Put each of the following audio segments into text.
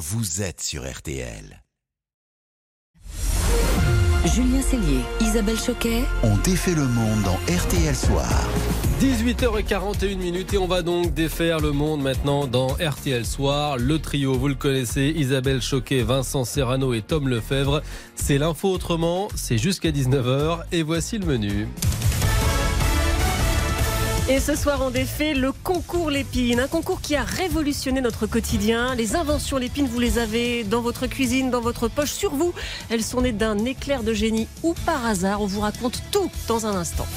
vous êtes sur RTL. Julien Cellier, Isabelle Choquet. On défait le monde dans RTL Soir. 18h41 minutes et on va donc défaire le monde maintenant dans RTL Soir. Le trio, vous le connaissez, Isabelle Choquet, Vincent Serrano et Tom Lefebvre. C'est l'info autrement, c'est jusqu'à 19h et voici le menu. Et ce soir, on défait le concours Lépine, un concours qui a révolutionné notre quotidien. Les inventions Lépine, vous les avez dans votre cuisine, dans votre poche, sur vous. Elles sont nées d'un éclair de génie ou par hasard. On vous raconte tout dans un instant.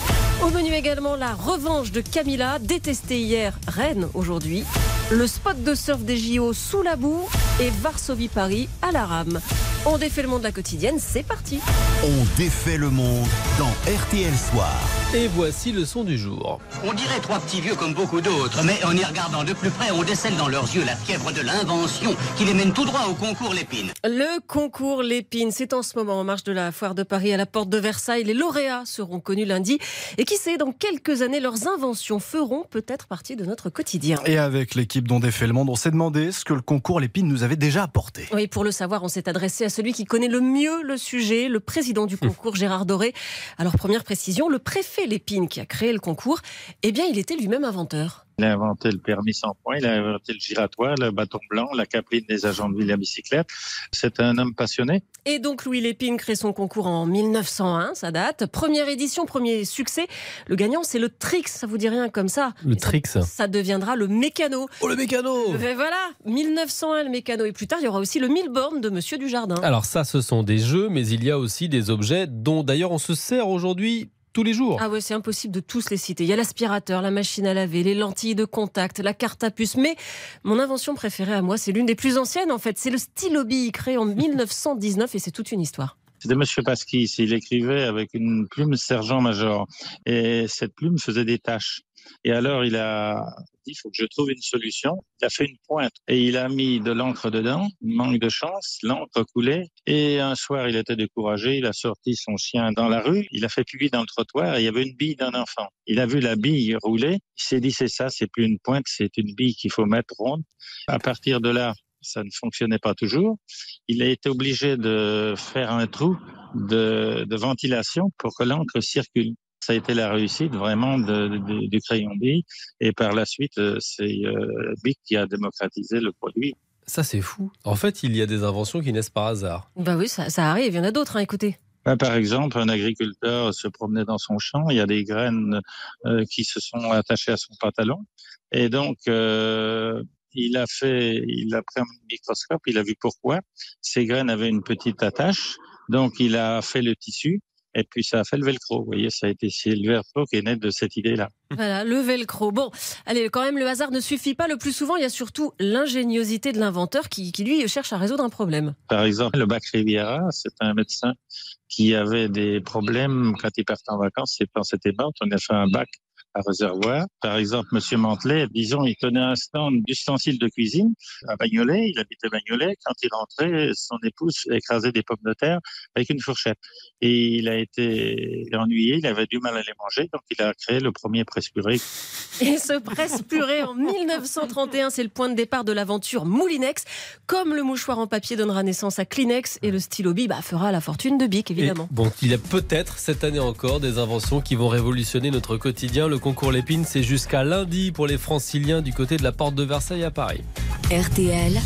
Au menu également, la revanche de Camilla, détestée hier, reine aujourd'hui. Le spot de surf des JO sous la boue et Varsovie-Paris à la rame. On défait le monde de la quotidienne, c'est parti. On défait le monde dans RTL Soir. Et voici le son du jour. On dirait trois petits vieux comme beaucoup d'autres, mais en y regardant de plus près, on décèle dans leurs yeux la fièvre de l'invention qui les mène tout droit au concours Lépine. Le concours Lépine, c'est en ce moment en marche de la foire de Paris à la porte de Versailles. Les lauréats seront connus lundi. Et qui sait, dans quelques années, leurs inventions feront peut-être partie de notre quotidien. Et avec l'équipe dont défait le monde, on s'est demandé ce que le concours Lépine nous avait déjà apporté. Oui, pour le savoir, on s'est adressé à celui qui connaît le mieux le sujet, le président du concours, Gérard Doré. Alors, première précision, le préfet Lépine qui a créé le concours, eh bien, il était lui-même inventeur. Il a inventé le permis sans point, il a inventé le giratoire, le bâton blanc, la capeline des agents de ville à bicyclette. C'est un homme passionné. Et donc Louis Lépine crée son concours en 1901, ça date. Première édition, premier succès. Le gagnant, c'est le Trix, ça vous dit rien comme ça Le Et ça- Trix. ça, deviendra le Mécano. Oh le mécano Ben voilà, 1901 le Mécano. Et plus tard, il y aura aussi le Milborn de Monsieur Dujardin. Alors ça, ce sont des jeux, mais il y a aussi des objets dont d'ailleurs on se sert aujourd'hui tous les jours. Ah ouais, c'est impossible de tous les citer. Il y a l'aspirateur, la machine à laver, les lentilles de contact, la carte à puce. Mais mon invention préférée à moi, c'est l'une des plus anciennes en fait. C'est le stylo bille créé en 1919 et c'est toute une histoire. C'était Monsieur Pasquis. Il écrivait avec une plume sergent-major. Et cette plume faisait des taches. Et alors, il a dit, il faut que je trouve une solution. Il a fait une pointe et il a mis de l'encre dedans. Manque de chance, l'encre coulait. Et un soir, il était découragé. Il a sorti son chien dans la rue. Il a fait pipi dans le trottoir et il y avait une bille d'un enfant. Il a vu la bille rouler. Il s'est dit, c'est ça, c'est plus une pointe, c'est une bille qu'il faut mettre ronde. À partir de là, ça ne fonctionnait pas toujours. Il a été obligé de faire un trou de, de ventilation pour que l'encre circule. Ça a été la réussite vraiment de, de- du crayon bille. Et par la suite, euh, c'est euh, Bic qui a démocratisé le produit. Ça, c'est fou. En fait, il y a des inventions qui naissent par hasard. Bah oui, ça, ça arrive. Il y en a d'autres, hein, écoutez. Ben, Par exemple, un agriculteur se promenait dans son champ, il y a des graines euh, qui se sont attachées à son pantalon, et donc euh, il a fait, il a pris un microscope, il a vu pourquoi ces graines avaient une petite attache, donc il a fait le tissu. Et puis ça a fait le velcro. Vous voyez, ça a été c'est le velcro qui est né de cette idée-là. Voilà, le velcro. Bon, allez, quand même, le hasard ne suffit pas. Le plus souvent, il y a surtout l'ingéniosité de l'inventeur qui, qui, lui, cherche à résoudre un problème. Par exemple, le bac Riviera, c'est un médecin qui avait des problèmes quand il partait en vacances. Ses pensées étaient mortes. On a fait un bac à réservoir. Par exemple, Monsieur Mantelet, disons, il tenait un stand d'ustensiles de cuisine à Bagnolet. Il habitait Bagnolet. Quand il rentrait, son épouse écrasait des pommes de terre avec une fourchette. Et il a été ennuyé. Il avait du mal à les manger. Donc, il a créé le premier presse-purée. Et ce presse-purée en 1931, c'est le point de départ de l'aventure Moulinex. Comme le mouchoir en papier donnera naissance à Kleenex et le stylo Bic bah, fera la fortune de Bic, évidemment. Et bon, il y a peut-être cette année encore des inventions qui vont révolutionner notre quotidien. Le concours Lépine, c'est jusqu'à lundi pour les franciliens du côté de la porte de Versailles à Paris. RTL,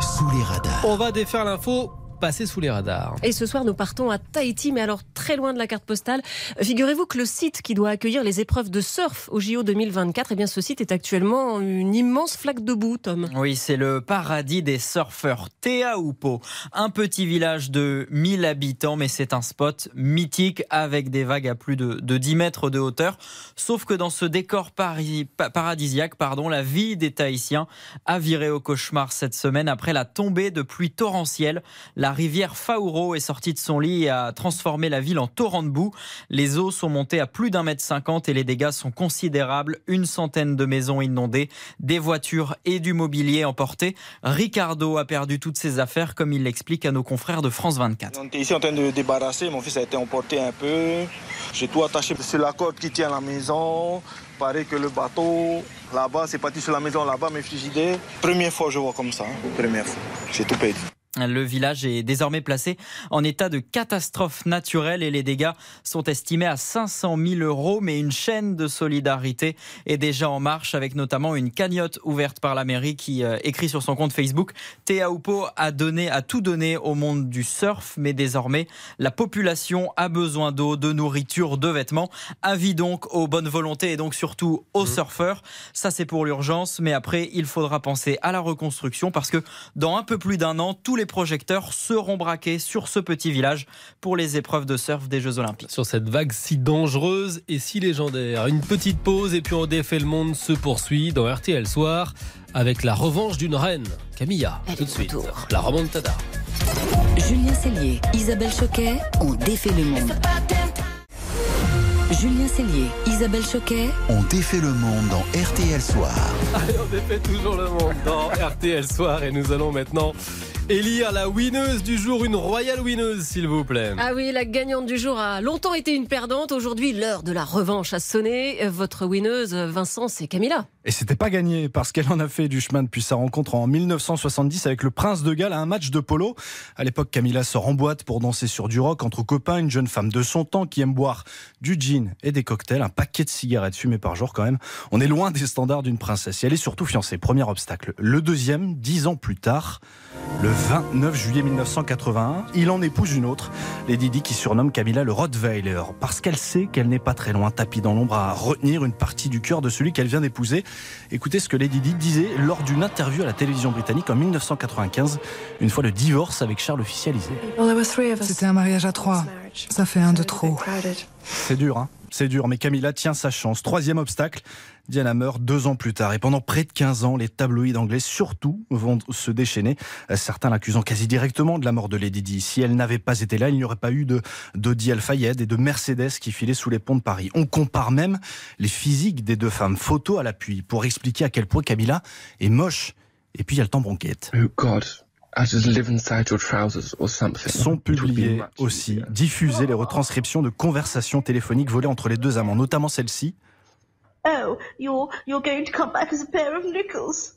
Sous les radars. On va défaire l'info. Passer sous les radars. Et ce soir, nous partons à Tahiti, mais alors très loin de la carte postale. Figurez-vous que le site qui doit accueillir les épreuves de surf au JO 2024, eh bien, ce site est actuellement une immense flaque de boue, Tom. Oui, c'est le paradis des surfeurs. Teaupo, un petit village de 1000 habitants, mais c'est un spot mythique avec des vagues à plus de, de 10 mètres de hauteur. Sauf que dans ce décor pari- pa- paradisiaque, pardon, la vie des Tahitiens a viré au cauchemar cette semaine après la tombée de pluie torrentielle. La rivière Fauro est sortie de son lit et a transformé la ville en torrent de boue. Les eaux sont montées à plus d'un mètre cinquante et les dégâts sont considérables. Une centaine de maisons inondées, des voitures et du mobilier emportés. Ricardo a perdu toutes ses affaires, comme il l'explique à nos confrères de France 24. On était ici en train de débarrasser. Mon fils a été emporté un peu. J'ai tout attaché sur la corde qui tient la maison. paraît que le bateau, là-bas, c'est parti sur la maison là-bas, mes frigidaires. Première fois, je vois comme ça. hein. Première fois. J'ai tout perdu. Le village est désormais placé en état de catastrophe naturelle et les dégâts sont estimés à 500 000 euros. Mais une chaîne de solidarité est déjà en marche avec notamment une cagnotte ouverte par la mairie qui euh, écrit sur son compte Facebook Théa Oupo a donné, a tout donné au monde du surf, mais désormais la population a besoin d'eau, de nourriture, de vêtements. Avis donc aux bonnes volontés et donc surtout aux surfeurs. Ça c'est pour l'urgence, mais après il faudra penser à la reconstruction parce que dans un peu plus d'un an, tous les projecteurs seront braqués sur ce petit village pour les épreuves de surf des Jeux Olympiques. Sur cette vague si dangereuse et si légendaire. Une petite pause et puis on défait le monde se poursuit dans RTL Soir avec la revanche d'une reine, Camilla. Elle tout de suite. retour. La remontada. Julien Cellier, Isabelle Choquet ont défait le monde. Julien Cellier, Isabelle Choquet, On défait le monde dans RTL Soir. Allez, on défait toujours le monde dans RTL Soir et nous allons maintenant élire la winneuse du jour, une royale winneuse s'il vous plaît. Ah oui, la gagnante du jour a longtemps été une perdante. Aujourd'hui, l'heure de la revanche a sonné. Votre winneuse, Vincent, c'est Camilla. Et c'était pas gagné parce qu'elle en a fait du chemin depuis sa rencontre en 1970 avec le prince de Galles à un match de polo. À l'époque, Camilla sort en boîte pour danser sur du rock entre copains, une jeune femme de son temps qui aime boire du gin et des cocktails, un paquet de cigarettes fumées par jour quand même. On est loin des standards d'une princesse. Et elle est surtout fiancée. Premier obstacle. Le deuxième, dix ans plus tard, le 29 juillet 1981, il en épouse une autre, Lady Di, qui surnomme Camilla le Rottweiler, parce qu'elle sait qu'elle n'est pas très loin, tapis dans l'ombre, à retenir une partie du cœur de celui qu'elle vient d'épouser. Écoutez ce que Lady Di disait lors d'une interview à la télévision britannique en 1995, une fois le divorce avec Charles officialisé. C'était un mariage à trois. Ça fait un de trop. C'est dur, hein? C'est dur, mais Camilla tient sa chance. Troisième obstacle, Diana meurt deux ans plus tard. Et pendant près de 15 ans, les tabloïds anglais surtout vont se déchaîner, certains l'accusant quasi directement de la mort de Lady Di. Si elle n'avait pas été là, il n'y aurait pas eu de d'Audi Al-Fayed et de Mercedes qui filaient sous les ponts de Paris. On compare même les physiques des deux femmes, photos à l'appui, pour expliquer à quel point Camilla est moche. Et puis il y a le temps bronquette. Oh God. I just live inside your trousers or something. Sont publiées aussi, diffusées les retranscriptions de conversations téléphoniques volées entre les deux amants, notamment celle-ci. Oh, you're you're going to come back as a pair of nickels.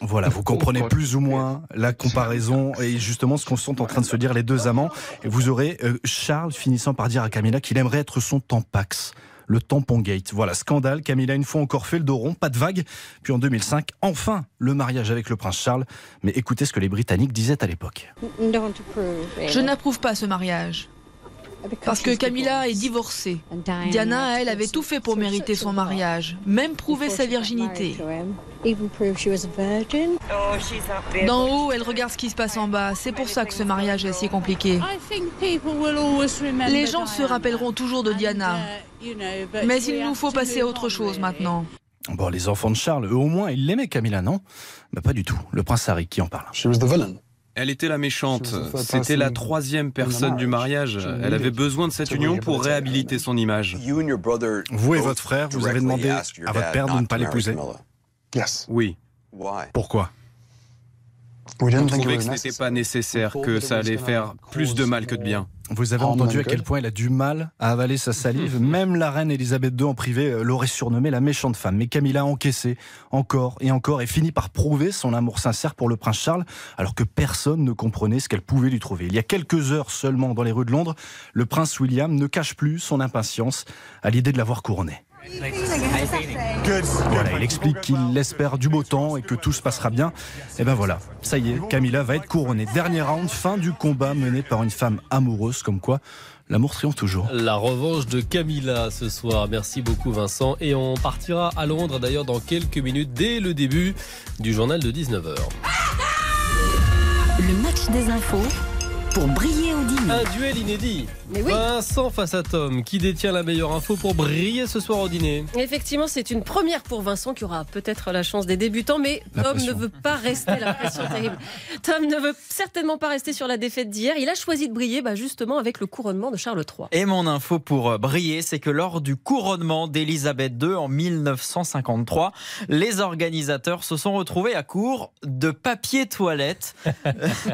Voilà, vous comprenez plus ou moins la comparaison et justement ce qu'on sont en train de se dire les deux amants. Et vous aurez euh, Charles finissant par dire à Camilla qu'il aimerait être son tampax. Le tampon gate. Voilà, scandale. Camilla, une fois encore, fait le dos rond, pas de vague. Puis en 2005, enfin, le mariage avec le prince Charles. Mais écoutez ce que les Britanniques disaient à l'époque. Je n'approuve pas ce mariage. Parce que Camilla est divorcée. Diana, elle, avait tout fait pour mériter son mariage, même prouver sa virginité. D'en haut, elle regarde ce qui se passe en bas. C'est pour ça que ce mariage est si compliqué. Les gens se rappelleront toujours de Diana. Mais il nous faut passer à autre chose maintenant. Bon, les enfants de Charles, eux au moins, ils l'aimaient Camilla, non? Bah, Pas du tout. Le prince Harry qui en parle. Elle était la méchante. C'était la troisième personne du mariage. Elle avait besoin de cette union pour réhabiliter son image. Vous et votre frère, vous avez demandé à votre père de ne pas l'épouser Oui. Pourquoi? On trouvait que ce n'était pas nécessaire, que ça allait faire plus de mal que de bien. Vous avez entendu à quel point il a du mal à avaler sa salive. Même la reine Elisabeth II en privé euh, l'aurait surnommée la méchante femme. Mais Camilla a encaissé encore et encore et finit par prouver son amour sincère pour le prince Charles, alors que personne ne comprenait ce qu'elle pouvait lui trouver. Il y a quelques heures seulement dans les rues de Londres, le prince William ne cache plus son impatience à l'idée de l'avoir couronné. Voilà, il explique qu'il espère du beau temps et que tout se passera bien. Et ben voilà, ça y est, Camilla va être couronnée. Dernier round, fin du combat mené par une femme amoureuse, comme quoi l'amour triomphe toujours. La revanche de Camilla ce soir. Merci beaucoup Vincent. Et on partira à Londres d'ailleurs dans quelques minutes dès le début du journal de 19h. Le match des infos pour briller au dîner. Un duel inédit. Mais oui. Vincent face à Tom. Qui détient la meilleure info pour briller ce soir au dîner Effectivement, c'est une première pour Vincent qui aura peut-être la chance des débutants, mais La Tom pression. ne veut pas rester la pression terrible. Tom ne veut certainement pas rester sur la défaite d'hier. Il a choisi de briller bah, justement avec le couronnement de Charles III. Et mon info pour euh, briller, c'est que lors du couronnement d'Élisabeth II en 1953, les organisateurs se sont retrouvés à court de papier toilette.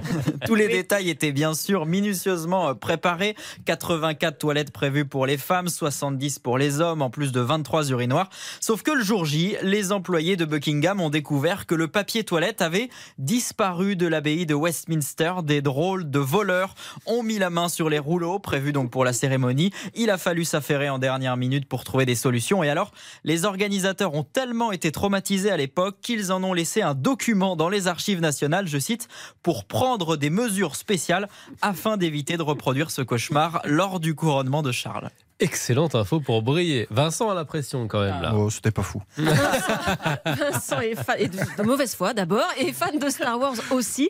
Tous les détails étaient bien bien sûr minutieusement préparé. 84 toilettes prévues pour les femmes, 70 pour les hommes, en plus de 23 urinoirs. Sauf que le jour J, les employés de Buckingham ont découvert que le papier toilette avait disparu de l'abbaye de Westminster. Des drôles de voleurs ont mis la main sur les rouleaux prévus donc pour la cérémonie. Il a fallu s'affairer en dernière minute pour trouver des solutions. Et alors, les organisateurs ont tellement été traumatisés à l'époque qu'ils en ont laissé un document dans les archives nationales, je cite, pour prendre des mesures spéciales afin d'éviter de reproduire ce cauchemar lors du couronnement de Charles. Excellente info pour briller. Vincent a la pression quand même là. Oh, c'était pas fou. Vincent est, fan, est de, de mauvaise foi d'abord et fan de Star Wars aussi.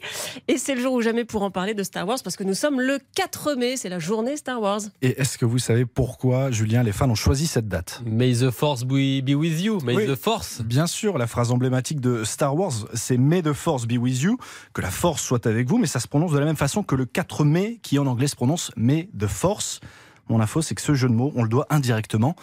Et c'est le jour ou jamais pour en parler de Star Wars parce que nous sommes le 4 mai, c'est la journée Star Wars. Et est-ce que vous savez pourquoi, Julien, les fans ont choisi cette date? May the Force be be with you. May Oui. the Force. Bien sûr, la phrase emblématique de Star Wars, c'est May the Force be with you, que la force soit avec vous, mais ça se prononce de la même façon que le 4 mai, qui en anglais se prononce May the Force. Mon info, c'est que ce jeu de mots, on le doit indirectement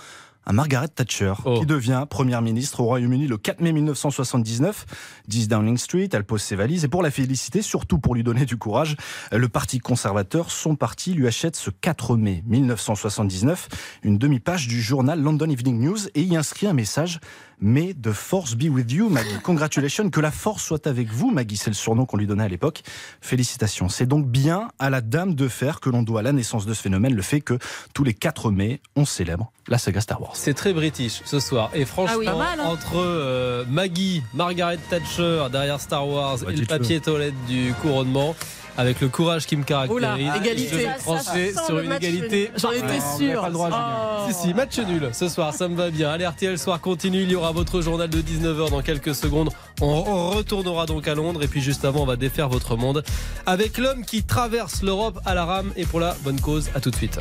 à Margaret Thatcher, qui devient première ministre au Royaume-Uni le 4 mai 1979, 10 Downing Street. Elle pose ses valises et pour la féliciter, surtout pour lui donner du courage, le Parti conservateur, son parti, lui achète ce 4 mai 1979 une demi-page du journal London Evening News et y inscrit un message mais the force be with you, Maggie. Congratulations, que la force soit avec vous, Maggie. C'est le surnom qu'on lui donnait à l'époque. Félicitations. C'est donc bien à la Dame de Fer que l'on doit la naissance de ce phénomène, le fait que tous les 4 mai, on célèbre la saga Star Wars. C'est très british ce soir. Et franchement, Ah oui, mal, hein. entre euh, Maggie, Margaret Thatcher derrière Star Wars Bah, et le papier toilette du couronnement, avec le courage qui me Oula, caractérise, égalité. je Ça- sur une égalité. J'en étais pas le droit, Julien. Oh. Si, si, match nul ce soir, ça me va bien. Allez, RTL Soir continue. Il y aura votre journal de 19h dans quelques secondes. On, on retournera donc à Londres. Et puis juste avant, on va défaire votre monde avec l'homme qui traverse l'Europe à la rame et pour la bonne cause. À tout de suite.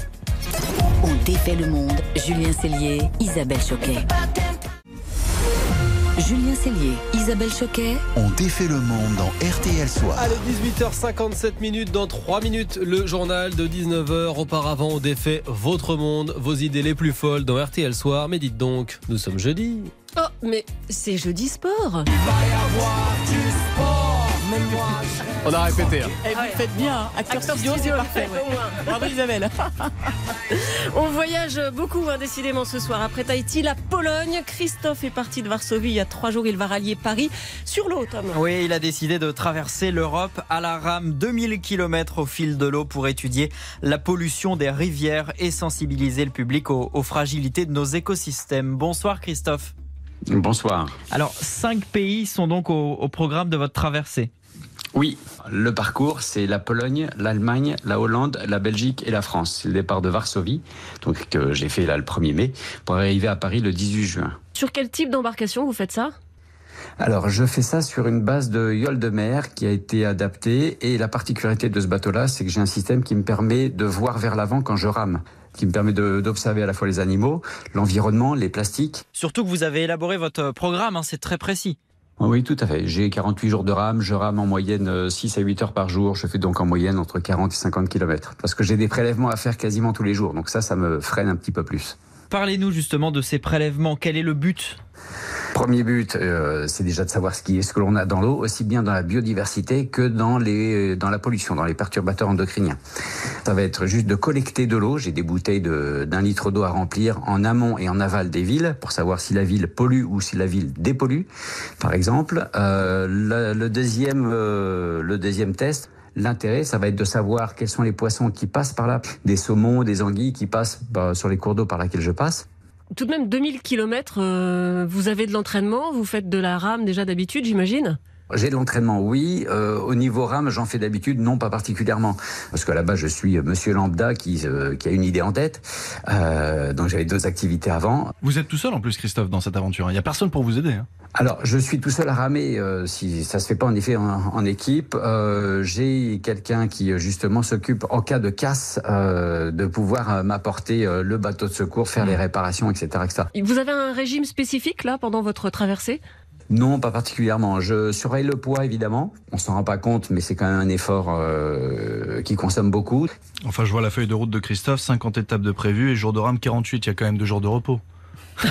On défait le monde. Julien Cellier, Isabelle Choquet. Julien Cellier, Isabelle Choquet. On défait le monde dans RTL Soir. Allez, 18h57 minutes. Dans 3 minutes, le journal de 19h. Auparavant, on défait votre monde, vos idées les plus folles dans RTL Soir. Mais dites donc, nous sommes jeudi. Oh, mais c'est jeudi sport. On a répété. hein. Et vous le faites bien, hein. acteur, Acteur studio, c'est parfait. ouais. Bravo Isabelle. On voyage beaucoup, hein, décidément, ce soir. Après Tahiti, la Pologne. Christophe est parti de Varsovie il y a trois jours. Il va rallier Paris sur l'eau, Tom. Oui, il a décidé de traverser l'Europe à la rame 2000 km au fil de l'eau pour étudier la pollution des rivières et sensibiliser le public aux, aux fragilités de nos écosystèmes. Bonsoir Christophe. Bonsoir. Alors, cinq pays sont donc au, au programme de votre traversée. Oui, le parcours, c'est la Pologne, l'Allemagne, la Hollande, la Belgique et la France. C'est le départ de Varsovie, donc que j'ai fait là le 1er mai, pour arriver à Paris le 18 juin. Sur quel type d'embarcation vous faites ça? Alors, je fais ça sur une base de yole de mer qui a été adaptée. Et la particularité de ce bateau-là, c'est que j'ai un système qui me permet de voir vers l'avant quand je rame qui me permet d'observer à la fois les animaux, l'environnement, les plastiques. Surtout que vous avez élaboré votre programme, hein, c'est très précis. Oui, tout à fait. J'ai 48 jours de rame. Je rame en moyenne euh, 6 à 8 heures par jour. Je fais donc en moyenne entre 40 et 50 km. Parce que j'ai des prélèvements à faire quasiment tous les jours. Donc ça, ça me freine un petit peu plus. Parlez-nous justement de ces prélèvements. Quel est le but Premier but, euh, c'est déjà de savoir ce qui est ce que l'on a dans l'eau, aussi bien dans la biodiversité que dans les dans la pollution, dans les perturbateurs endocriniens. Ça va être juste de collecter de l'eau. J'ai des bouteilles de- d'un litre d'eau à remplir en amont et en aval des villes pour savoir si la ville pollue ou si la ville dépollue, par exemple. Euh, le, le deuxième euh, le deuxième test. L'intérêt, ça va être de savoir quels sont les poissons qui passent par là, des saumons, des anguilles qui passent bah, sur les cours d'eau par lesquels je passe. Tout de même 2000 km, vous avez de l'entraînement, vous faites de la rame déjà d'habitude, j'imagine? J'ai de l'entraînement, oui. Euh, au niveau rame, j'en fais d'habitude, non pas particulièrement. Parce qu'à la base, je suis euh, monsieur lambda qui, euh, qui a une idée en tête. Euh, donc j'avais deux activités avant. Vous êtes tout seul en plus, Christophe, dans cette aventure. Il n'y a personne pour vous aider. hein. Alors, je suis tout seul à ramer, euh, si ça se fait pas en effet en, en équipe. Euh, J'ai quelqu'un qui justement s'occupe en cas de casse euh, de pouvoir euh, m'apporter euh, le bateau de secours, faire les réparations, etc., etc. Vous avez un régime spécifique là pendant votre traversée? Non, pas particulièrement. Je surveille le poids, évidemment. On s'en rend pas compte, mais c'est quand même un effort euh, qui consomme beaucoup. Enfin, je vois la feuille de route de Christophe, 50 étapes de prévues et jour de rame 48. Il y a quand même deux jours de repos.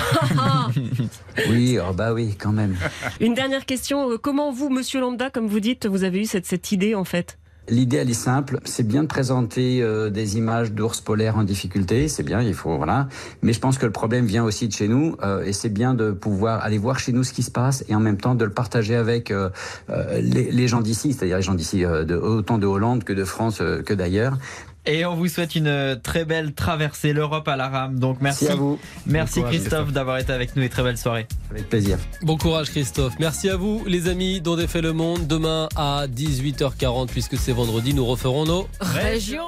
Oui, oh bah oui, quand même. Une dernière question, euh, comment vous, monsieur Lambda, comme vous dites, vous avez eu cette, cette idée en fait? L'idée, elle est simple. C'est bien de présenter euh, des images d'ours polaires en difficulté. C'est bien, il faut, voilà. Mais je pense que le problème vient aussi de chez nous. euh, et c'est bien de pouvoir aller voir chez nous ce qui se passe et en même temps de le partager avec euh, euh, les, gens d'ici, c'est-à-dire les gens d'ici, euh, autant de Hollande que de France euh, que d'ailleurs. Et on vous souhaite une très belle traversée, l'Europe à la rame. Donc merci. Merci à vous. Merci Bon courage, Christophe Christophe. d'avoir été avec nous et très belle soirée. Avec plaisir. Bon courage Christophe. Merci à vous les amis dont défait le monde. Demain à 18h40 puisque c'est vendredi, nous referons nos Région